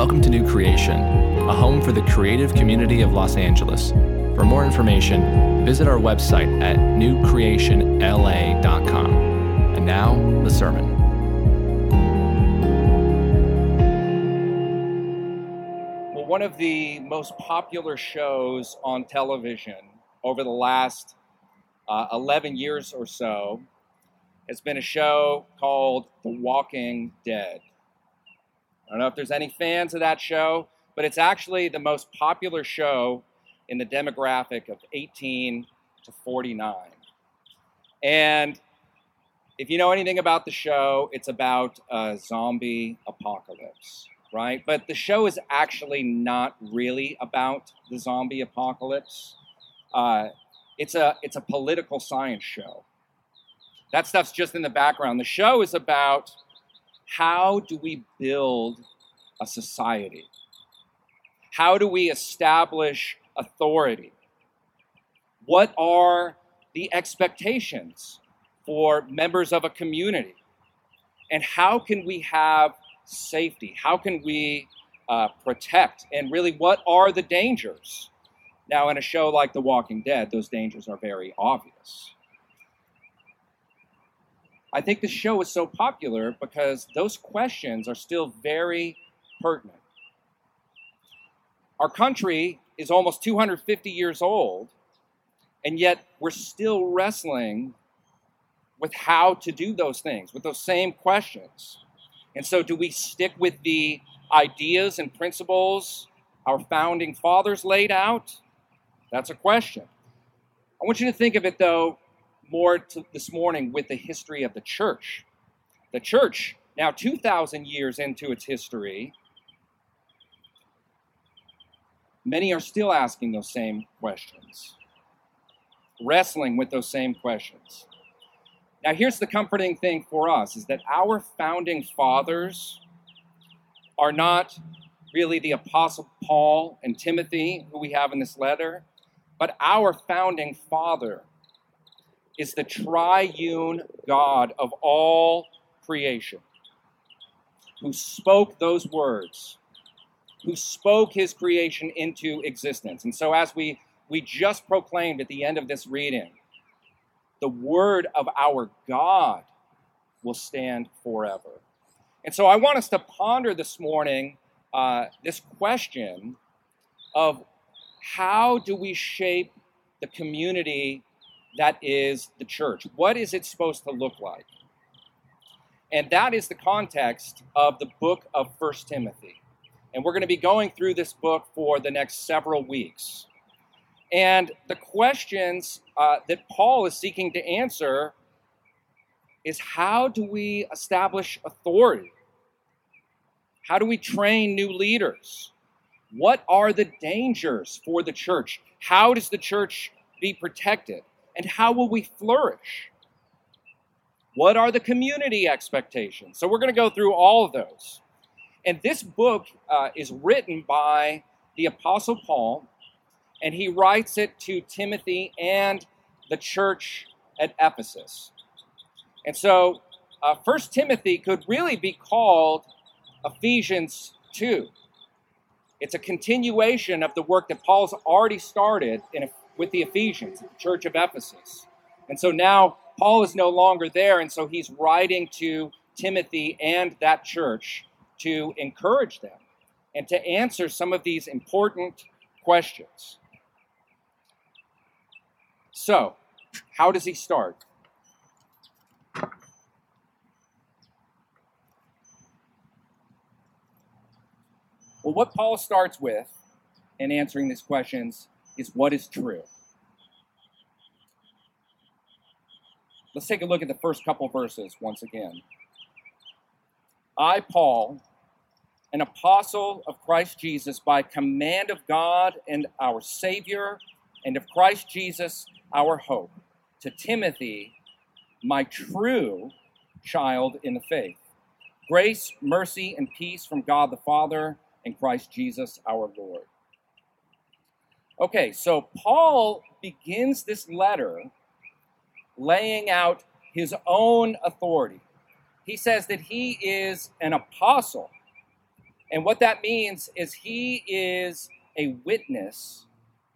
Welcome to New Creation, a home for the creative community of Los Angeles. For more information, visit our website at newcreationla.com. And now, the sermon. Well, one of the most popular shows on television over the last uh, 11 years or so has been a show called The Walking Dead. I don't know if there's any fans of that show, but it's actually the most popular show in the demographic of 18 to 49. And if you know anything about the show, it's about a zombie apocalypse, right? But the show is actually not really about the zombie apocalypse. Uh, it's a it's a political science show. That stuff's just in the background. The show is about how do we build a society? How do we establish authority? What are the expectations for members of a community? And how can we have safety? How can we uh, protect? And really, what are the dangers? Now, in a show like The Walking Dead, those dangers are very obvious. I think the show is so popular because those questions are still very pertinent. Our country is almost 250 years old, and yet we're still wrestling with how to do those things, with those same questions. And so, do we stick with the ideas and principles our founding fathers laid out? That's a question. I want you to think of it, though, more to this morning with the history of the church. The church, now 2,000 years into its history, many are still asking those same questions, wrestling with those same questions. Now, here's the comforting thing for us is that our founding fathers are not really the Apostle Paul and Timothy, who we have in this letter, but our founding father is the triune God of all creation, who spoke those words, who spoke his creation into existence. And so, as we, we just proclaimed at the end of this reading, the word of our God will stand forever. And so, I want us to ponder this morning uh, this question of how do we shape the community that is the church. What is it supposed to look like? And that is the context of the book of First Timothy. And we're going to be going through this book for the next several weeks. And the questions uh, that Paul is seeking to answer is how do we establish authority? How do we train new leaders? What are the dangers for the church? How does the church be protected? And how will we flourish? What are the community expectations? So, we're going to go through all of those. And this book uh, is written by the Apostle Paul, and he writes it to Timothy and the church at Ephesus. And so, uh, First Timothy could really be called Ephesians 2. It's a continuation of the work that Paul's already started in with the Ephesians, the church of Ephesus. And so now Paul is no longer there, and so he's writing to Timothy and that church to encourage them and to answer some of these important questions. So, how does he start? Well, what Paul starts with in answering these questions is what is true. Let's take a look at the first couple verses once again. I, Paul, an apostle of Christ Jesus, by command of God and our Savior, and of Christ Jesus, our hope, to Timothy, my true child in the faith. Grace, mercy, and peace from God the Father and Christ Jesus our Lord. Okay, so Paul begins this letter laying out his own authority. He says that he is an apostle And what that means is he is a witness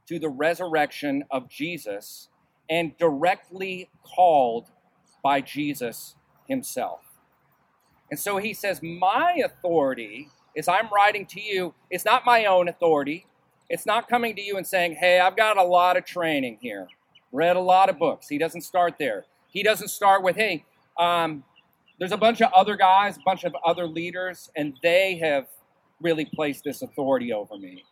to the resurrection of Jesus and directly called by Jesus himself. And so he says, My authority is I'm writing to you, it's not my own authority. It's not coming to you and saying, Hey, I've got a lot of training here, read a lot of books. He doesn't start there. He doesn't start with, Hey, um, there's a bunch of other guys, a bunch of other leaders, and they have really placed this authority over me.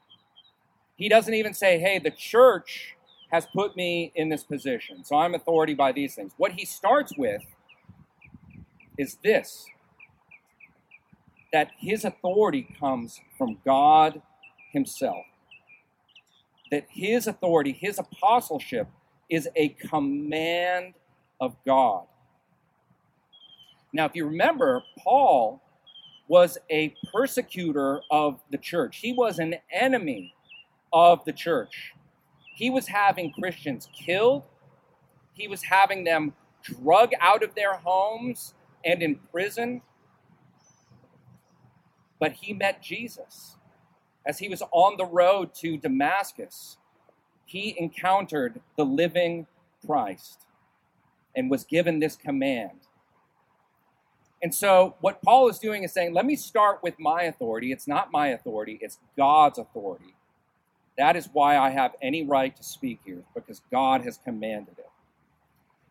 He doesn't even say, Hey, the church has put me in this position, so I'm authority by these things. What he starts with is this that his authority comes from God himself. That his authority, his apostleship, is a command of God. Now, if you remember, Paul was a persecutor of the church, he was an enemy of the church. He was having Christians killed, he was having them drug out of their homes and imprisoned. But he met Jesus. As he was on the road to Damascus, he encountered the living Christ and was given this command. And so, what Paul is doing is saying, let me start with my authority. It's not my authority, it's God's authority. That is why I have any right to speak here, because God has commanded it.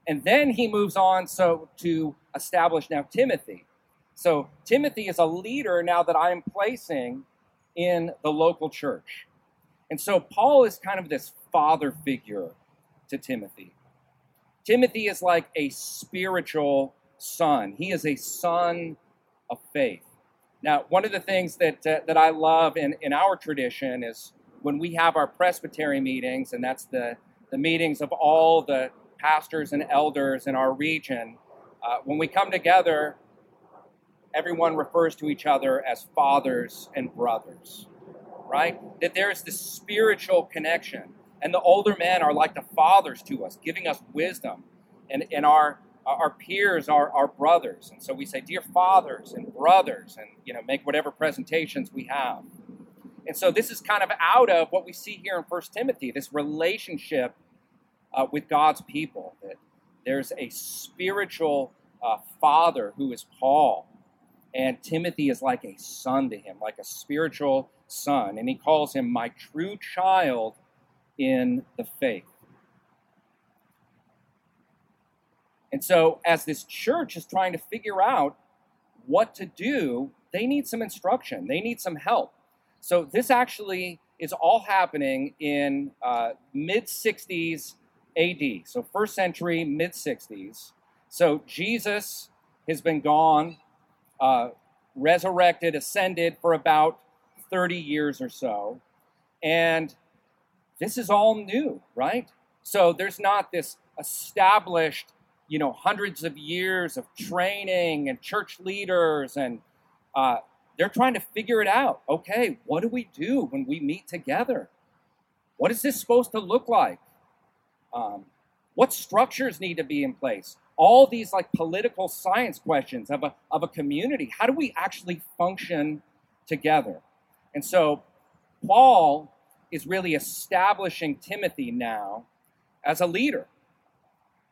And then he moves on so to establish now Timothy. So Timothy is a leader now that I am placing in the local church. And so Paul is kind of this father figure to Timothy. Timothy is like a spiritual son. He is a son of faith. Now, one of the things that, uh, that I love in, in our tradition is when we have our presbytery meetings, and that's the, the meetings of all the pastors and elders in our region, uh, when we come together, everyone refers to each other as fathers and brothers, right? That there's this spiritual connection. And the older men are like the fathers to us, giving us wisdom. And, and our, our peers are our brothers. And so we say, Dear fathers and brothers, and you know, make whatever presentations we have. And so this is kind of out of what we see here in First Timothy, this relationship uh, with God's people. That there's a spiritual uh, father who is Paul, and Timothy is like a son to him, like a spiritual son. And he calls him my true child in the faith. And so, as this church is trying to figure out what to do, they need some instruction, they need some help. So, this actually is all happening in uh, mid 60s AD, so first century, mid 60s. So, Jesus has been gone uh, resurrected, ascended for about 30 years or so. And this is all new, right? So there's not this established, you know, hundreds of years of training and church leaders, and uh, they're trying to figure it out. Okay, what do we do when we meet together? What is this supposed to look like? Um, what structures need to be in place? All these like political science questions of a, of a community. How do we actually function together? And so Paul is really establishing Timothy now as a leader.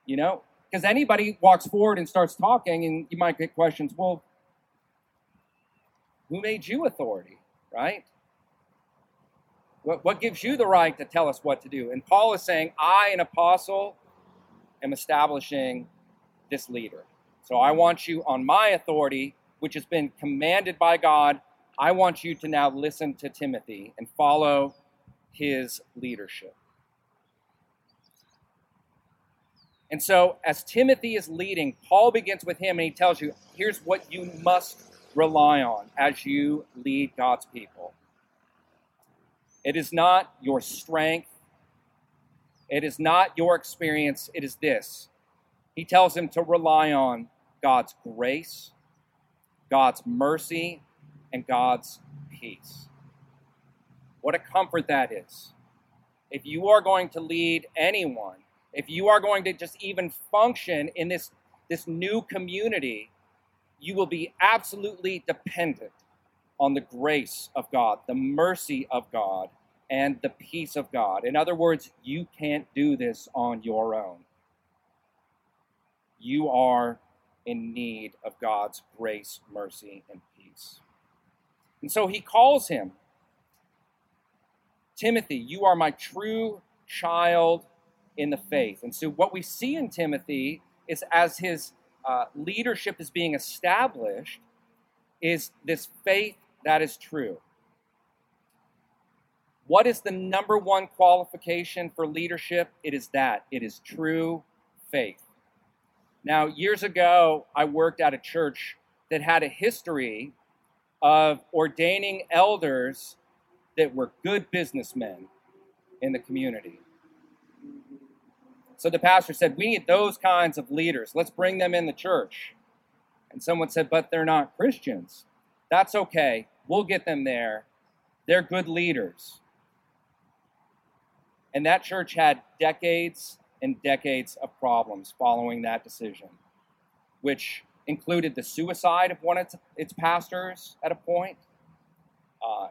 You know, because anybody walks forward and starts talking, and you might get questions, well, who made you authority, right? What, what gives you the right to tell us what to do? And Paul is saying, I, an apostle, am establishing this leader. So I want you on my authority, which has been commanded by God. I want you to now listen to Timothy and follow his leadership. And so, as Timothy is leading, Paul begins with him and he tells you here's what you must rely on as you lead God's people. It is not your strength, it is not your experience, it is this he tells him to rely on God's grace, God's mercy, and God's peace. What a comfort that is. If you are going to lead anyone, if you are going to just even function in this, this new community, you will be absolutely dependent on the grace of God, the mercy of God, and the peace of God. In other words, you can't do this on your own. You are in need of God's grace, mercy, and peace. And so he calls him Timothy, you are my true child in the faith. And so what we see in Timothy is as his uh, leadership is being established, is this faith that is true. What is the number one qualification for leadership? It is that it is true faith. Now, years ago, I worked at a church that had a history of ordaining elders that were good businessmen in the community. So the pastor said, We need those kinds of leaders. Let's bring them in the church. And someone said, But they're not Christians. That's okay. We'll get them there. They're good leaders. And that church had decades and decades of problems following that decision, which included the suicide of one of its pastors at a point. Uh,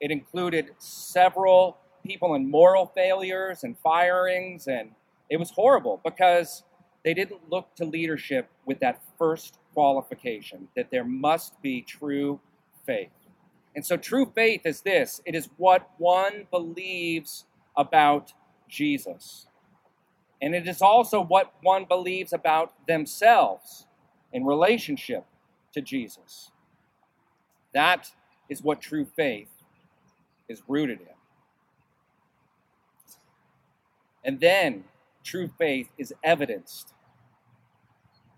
it included several people in moral failures and firings, and it was horrible because they didn't look to leadership with that first qualification that there must be true faith. And so, true faith is this it is what one believes about Jesus. And it is also what one believes about themselves in relationship to Jesus. That is what true faith is rooted in. And then true faith is evidenced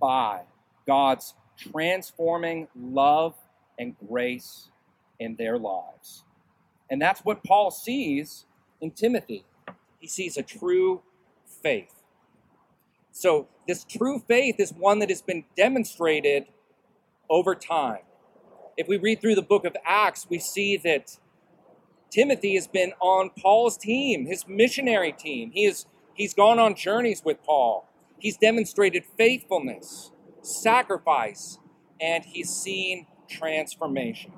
by God's transforming love and grace in their lives. And that's what Paul sees in Timothy. He sees a true faith. So, this true faith is one that has been demonstrated over time. If we read through the book of Acts, we see that Timothy has been on Paul's team, his missionary team. He is, he's gone on journeys with Paul. He's demonstrated faithfulness, sacrifice, and he's seen transformation.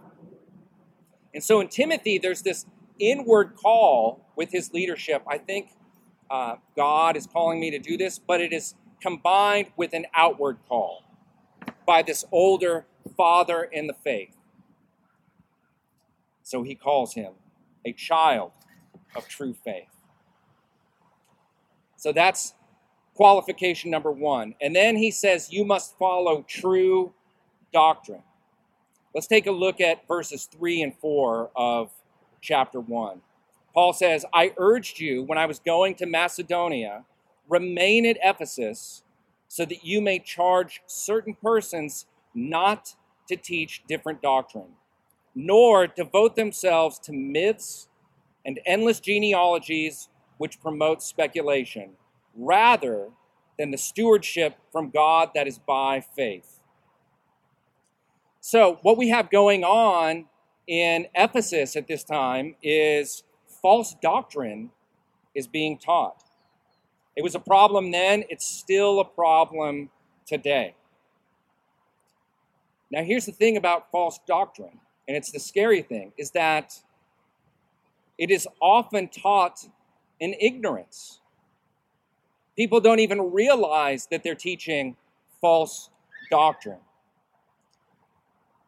And so in Timothy, there's this inward call with his leadership. I think uh, God is calling me to do this, but it is combined with an outward call by this older father in the faith. So he calls him a child of true faith. So that's qualification number one. And then he says, You must follow true doctrine. Let's take a look at verses 3 and 4 of chapter 1. Paul says, I urged you when I was going to Macedonia, remain at Ephesus so that you may charge certain persons not to teach different doctrine, nor devote themselves to myths and endless genealogies which promote speculation, rather than the stewardship from God that is by faith. So, what we have going on in Ephesus at this time is false doctrine is being taught. It was a problem then, it's still a problem today. Now, here's the thing about false doctrine, and it's the scary thing, is that it is often taught in ignorance. People don't even realize that they're teaching false doctrine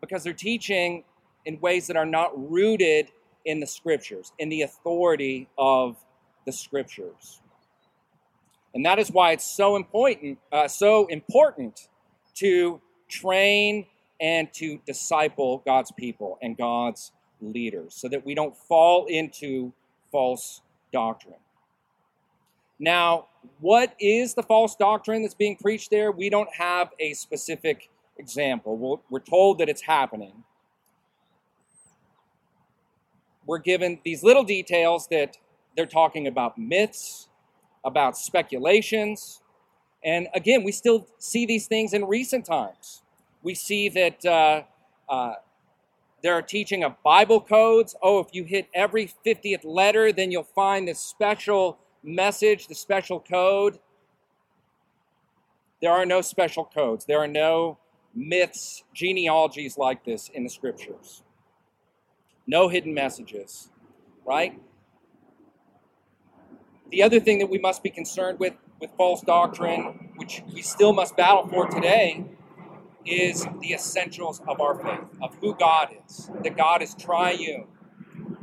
because they're teaching in ways that are not rooted in the scriptures, in the authority of the scriptures. And that is why it's so important, uh, so important to train and to disciple God's people and God's leaders so that we don't fall into false doctrine. Now, what is the false doctrine that's being preached there? We don't have a specific example. We're told that it's happening we're given these little details that they're talking about myths, about speculations. And again, we still see these things in recent times. We see that uh, uh, they're teaching of Bible codes. Oh, if you hit every 50th letter, then you'll find this special message, the special code. There are no special codes, there are no myths, genealogies like this in the scriptures. No hidden messages, right? The other thing that we must be concerned with with false doctrine, which we still must battle for today, is the essentials of our faith, of who God is. That God is triune,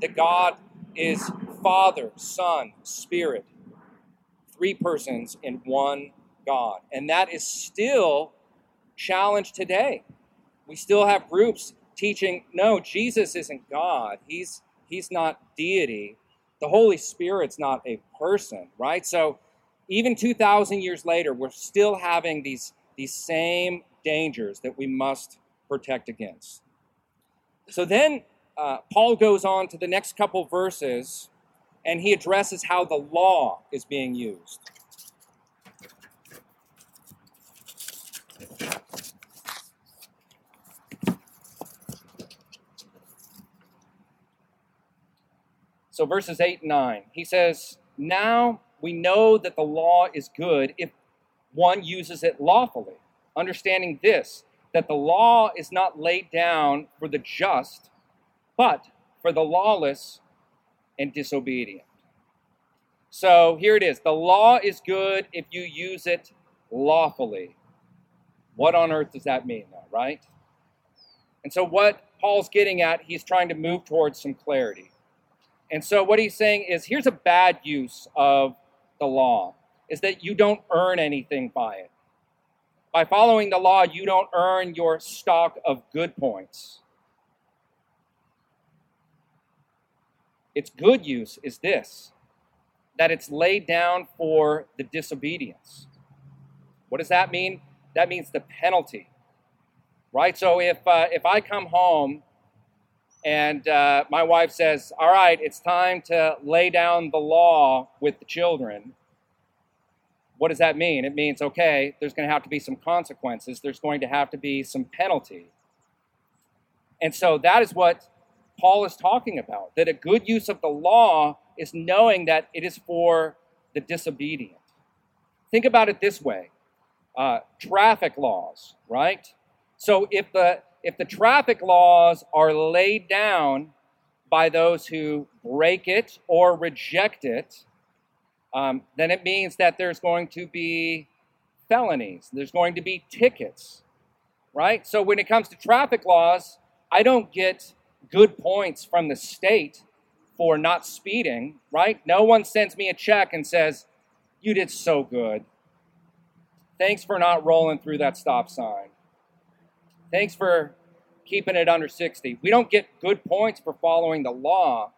that God is Father, Son, Spirit, three persons in one God. And that is still challenged today. We still have groups teaching, no, Jesus isn't God. He's he's not deity. The Holy Spirit's not a person, right? So even 2,000 years later, we're still having these, these same dangers that we must protect against. So then uh, Paul goes on to the next couple verses and he addresses how the law is being used. So, verses 8 and 9, he says, Now we know that the law is good if one uses it lawfully, understanding this, that the law is not laid down for the just, but for the lawless and disobedient. So here it is the law is good if you use it lawfully. What on earth does that mean, though, right? And so, what Paul's getting at, he's trying to move towards some clarity. And so, what he's saying is here's a bad use of the law is that you don't earn anything by it. By following the law, you don't earn your stock of good points. Its good use is this that it's laid down for the disobedience. What does that mean? That means the penalty, right? So if, uh, if I come home and uh, my wife says, All right, it's time to lay down the law with the children. What does that mean? It means, okay, there's going to have to be some consequences, there's going to have to be some penalty. And so that is what Paul is talking about that a good use of the law is knowing that it is for the disobedient. Think about it this way uh, traffic laws, right? So if the if the traffic laws are laid down by those who break it or reject it, um, then it means that there's going to be felonies, there's going to be tickets, right? So when it comes to traffic laws, I don't get good points from the state for not speeding, right? No one sends me a check and says, You did so good. Thanks for not rolling through that stop sign. Thanks for keeping it under 60. We don't get good points for following the law.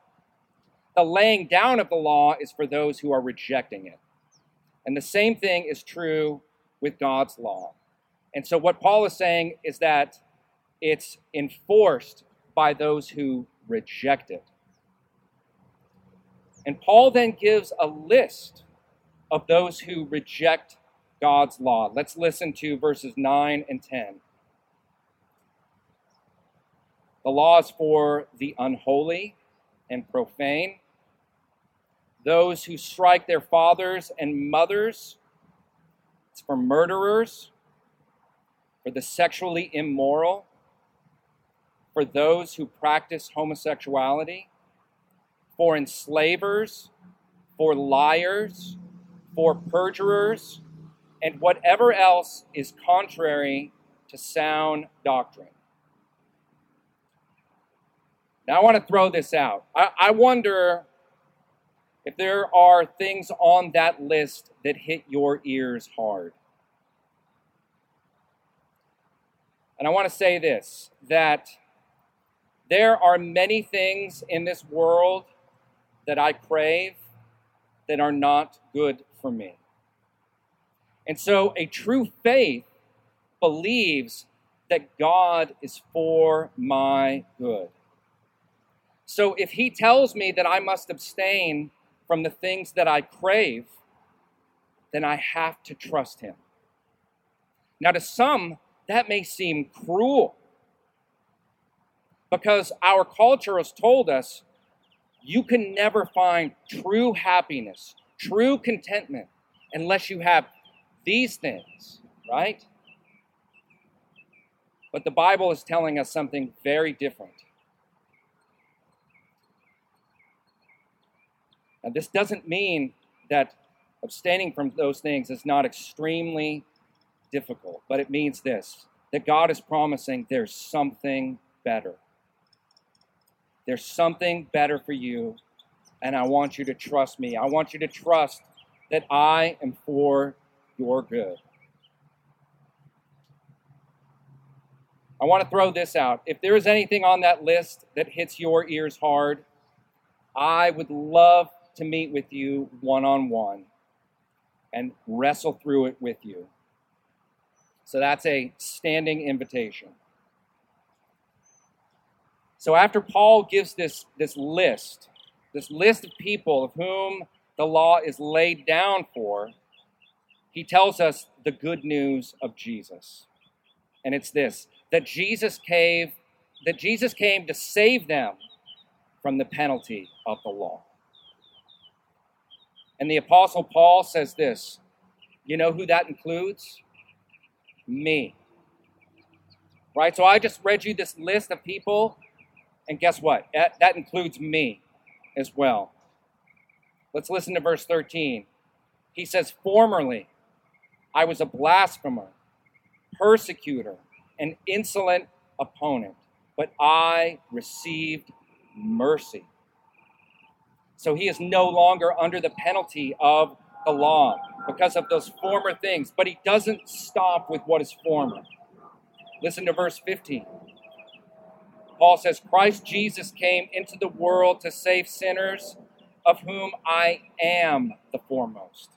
The laying down of the law is for those who are rejecting it. And the same thing is true with God's law. And so, what Paul is saying is that it's enforced by those who reject it. And Paul then gives a list of those who reject God's law. Let's listen to verses 9 and 10. The law is for the unholy and profane, those who strike their fathers and mothers. It's for murderers, for the sexually immoral, for those who practice homosexuality, for enslavers, for liars, for perjurers, and whatever else is contrary to sound doctrine. Now, I want to throw this out. I, I wonder if there are things on that list that hit your ears hard. And I want to say this that there are many things in this world that I crave that are not good for me. And so a true faith believes that God is for my good. So if he tells me that I must abstain from the things that I crave, then I have to trust him. Now, to some, that may seem cruel because our culture has told us you can never find true happiness, true contentment, unless you have these things, right? But the Bible is telling us something very different. Now, this doesn't mean that abstaining from those things is not extremely difficult, but it means this that God is promising there's something better. There's something better for you, and I want you to trust me. I want you to trust that I am for your good. I want to throw this out. If there is anything on that list that hits your ears hard, I would love to meet with you one on one and wrestle through it with you. So that's a standing invitation. So after Paul gives this, this list, this list of people of whom the law is laid down for, he tells us the good news of Jesus. And it's this that Jesus came that Jesus came to save them from the penalty of the law. And the apostle Paul says this, you know who that includes? Me. Right? So I just read you this list of people and guess what? That, includes me as well. Let's listen to verse 13. He says, Formerly I was a blasphemer, persecutor, an insolent opponent, but I received mercy. So he is no longer under the penalty of the law because of those former things, but he doesn't stop with what is former. Listen to verse 15. Paul says, Christ Jesus came into the world to save sinners, of whom I am the foremost.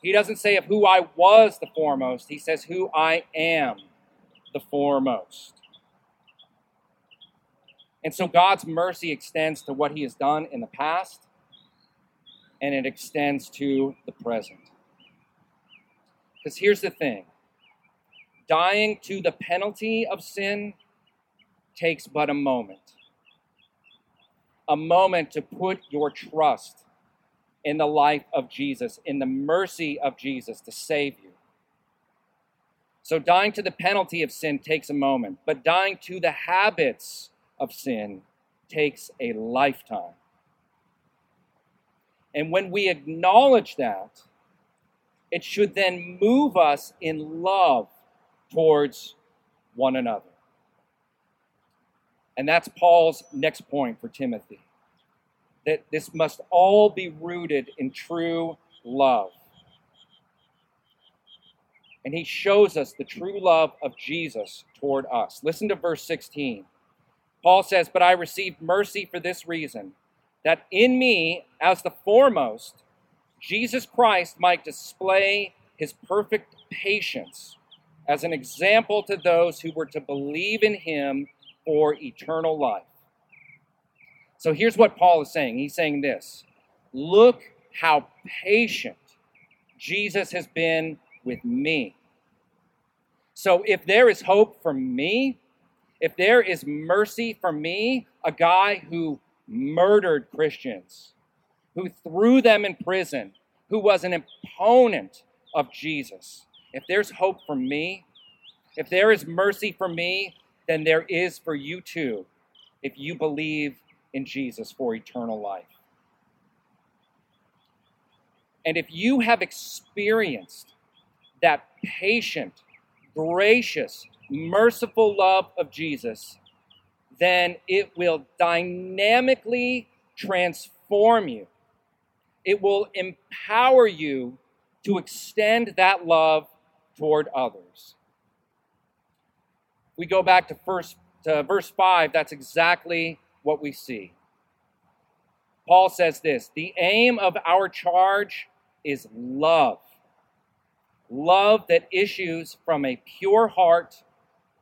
He doesn't say of who I was the foremost, he says who I am the foremost. And so God's mercy extends to what he has done in the past, and it extends to the present. Because here's the thing dying to the penalty of sin takes but a moment. A moment to put your trust in the life of Jesus, in the mercy of Jesus to save you. So, dying to the penalty of sin takes a moment, but dying to the habits of sin takes a lifetime. And when we acknowledge that, it should then move us in love towards one another. And that's Paul's next point for Timothy that this must all be rooted in true love. And he shows us the true love of Jesus toward us. Listen to verse 16. Paul says, But I received mercy for this reason, that in me, as the foremost, Jesus Christ might display his perfect patience as an example to those who were to believe in him for eternal life. So here's what Paul is saying. He's saying this Look how patient Jesus has been with me. So if there is hope for me, if there is mercy for me, a guy who murdered Christians, who threw them in prison, who was an opponent of Jesus, if there's hope for me, if there is mercy for me, then there is for you too, if you believe in Jesus for eternal life. And if you have experienced that patient, gracious, merciful love of Jesus, then it will dynamically transform you. It will empower you to extend that love toward others. We go back to first to verse 5, that's exactly what we see. Paul says this, the aim of our charge is love. Love that issues from a pure heart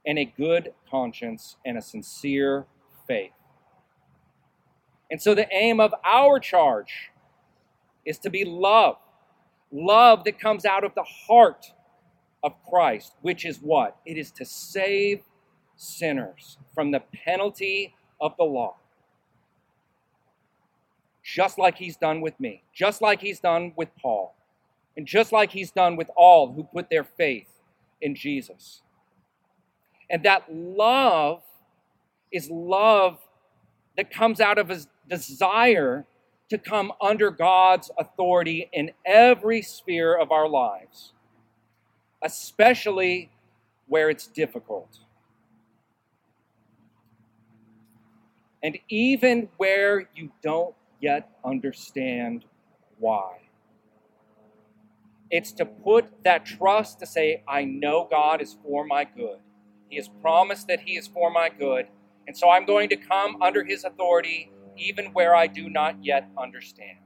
and a good conscience and a sincere faith. And so the aim of our charge is to be love. Love that comes out of the heart of Christ, which is what? It is to save sinners from the penalty of the law. Just like he's done with me, just like he's done with Paul, and just like he's done with all who put their faith in Jesus. And that love is love that comes out of his desire to come under God's authority in every sphere of our lives, especially where it's difficult. And even where you don't yet understand why. It's to put that trust to say, I know God is for my good. He has promised that He is for my good. And so I'm going to come under His authority even where I do not yet understand.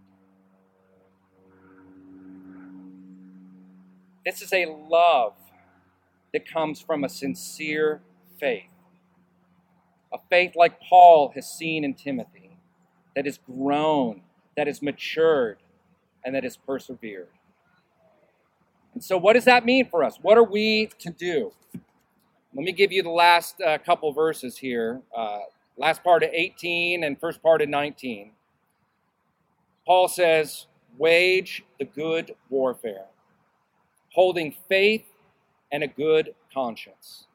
This is a love that comes from a sincere faith. A faith like Paul has seen in Timothy, that has grown, that has matured, and that has persevered. And so, what does that mean for us? What are we to do? Let me give you the last uh, couple verses here. Uh, last part of 18 and first part of 19. Paul says, Wage the good warfare, holding faith and a good conscience.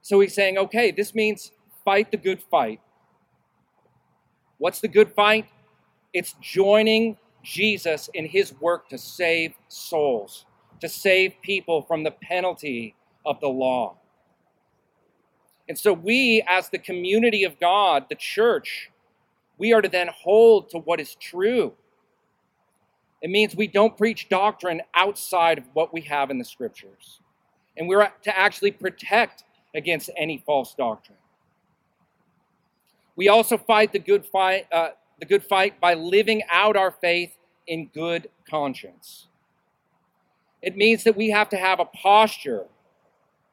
So he's saying, okay, this means fight the good fight. What's the good fight? It's joining Jesus in his work to save souls, to save people from the penalty of the law. And so, we, as the community of God, the church, we are to then hold to what is true. It means we don't preach doctrine outside of what we have in the scriptures. And we're to actually protect against any false doctrine. We also fight the good fight, uh, the good fight by living out our faith in good conscience. It means that we have to have a posture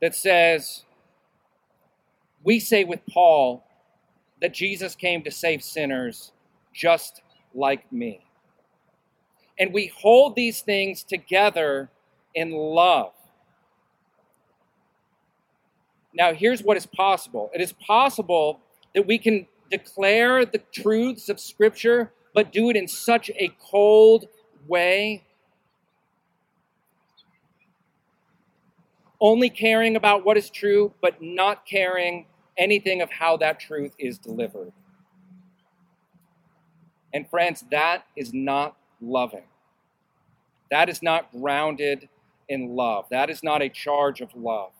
that says, we say with Paul that Jesus came to save sinners just like me. And we hold these things together in love. Now, here's what is possible it is possible that we can declare the truths of Scripture, but do it in such a cold way only caring about what is true, but not caring anything of how that truth is delivered. And friends, that is not loving. That is not grounded in love. That is not a charge of love.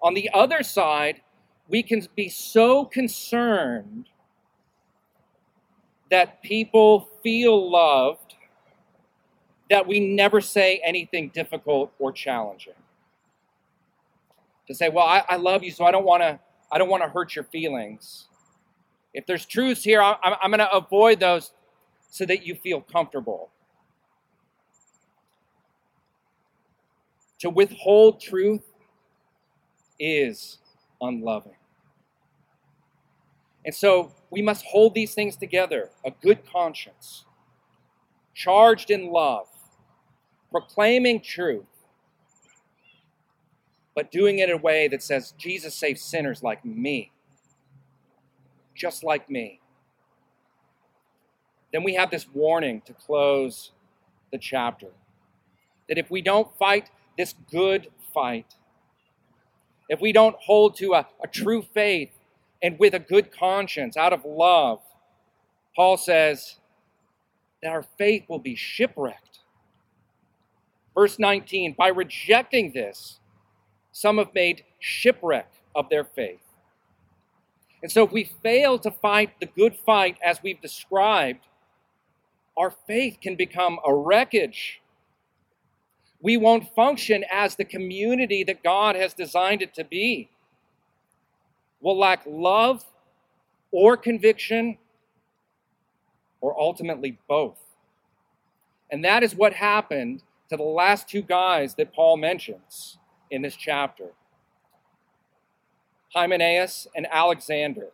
On the other side, we can be so concerned that people feel loved that we never say anything difficult or challenging to say, well, I, I love you, so I don't want to I don't want to hurt your feelings. If there's truths here, I'm, I'm going to avoid those so that you feel comfortable. To withhold truth is unloving. And so we must hold these things together a good conscience, charged in love, proclaiming truth, but doing it in a way that says, Jesus saves sinners like me, just like me. Then we have this warning to close the chapter that if we don't fight this good fight, if we don't hold to a, a true faith and with a good conscience out of love, Paul says that our faith will be shipwrecked. Verse 19, by rejecting this, some have made shipwreck of their faith. And so, if we fail to fight the good fight as we've described, our faith can become a wreckage. We won't function as the community that God has designed it to be. We'll lack love or conviction, or ultimately both. And that is what happened to the last two guys that Paul mentions in this chapter Hymenaeus and Alexander.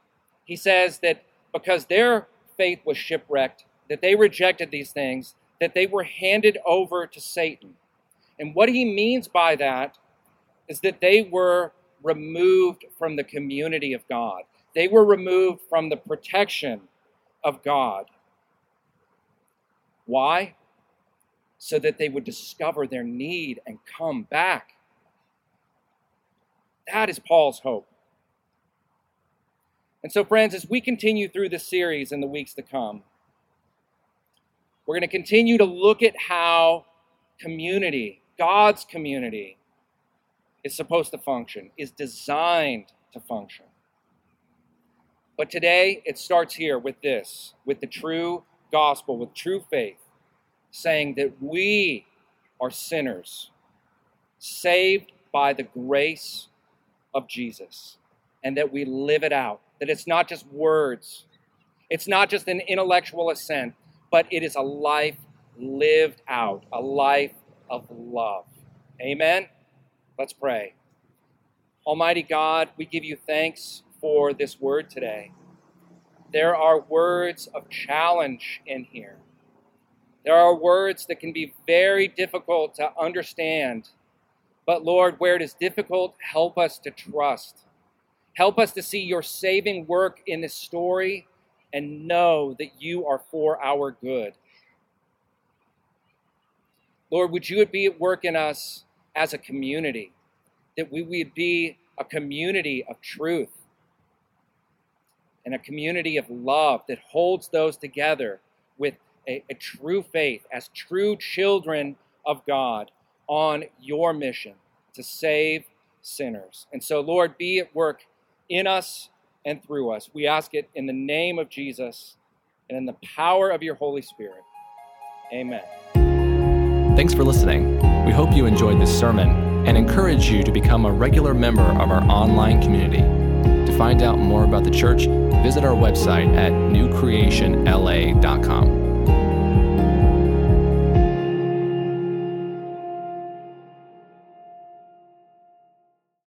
He says that because their faith was shipwrecked, that they rejected these things, that they were handed over to Satan. And what he means by that is that they were removed from the community of God. They were removed from the protection of God. Why? So that they would discover their need and come back that is Paul's hope. And so, friends, as we continue through this series in the weeks to come, We're going to continue to look at how community, God's community, is supposed to function, is designed to function. But today, it starts here with this with the true gospel, with true faith, saying that we are sinners, saved by the grace of Jesus, and that we live it out. That it's not just words, it's not just an intellectual assent, but it is a life lived out, a life of love. Amen? Let's pray. Almighty God, we give you thanks for this word today. There are words of challenge in here. There are words that can be very difficult to understand. But Lord, where it is difficult, help us to trust. Help us to see your saving work in this story and know that you are for our good. Lord, would you be at work in us as a community, that we would be a community of truth and a community of love that holds those together with a, a true faith as true children of God on your mission to save sinners. And so, Lord, be at work in us and through us. We ask it in the name of Jesus and in the power of your Holy Spirit. Amen. Thanks for listening. We hope you enjoyed this sermon and encourage you to become a regular member of our online community. To find out more about the church, visit our website at newcreationla.com.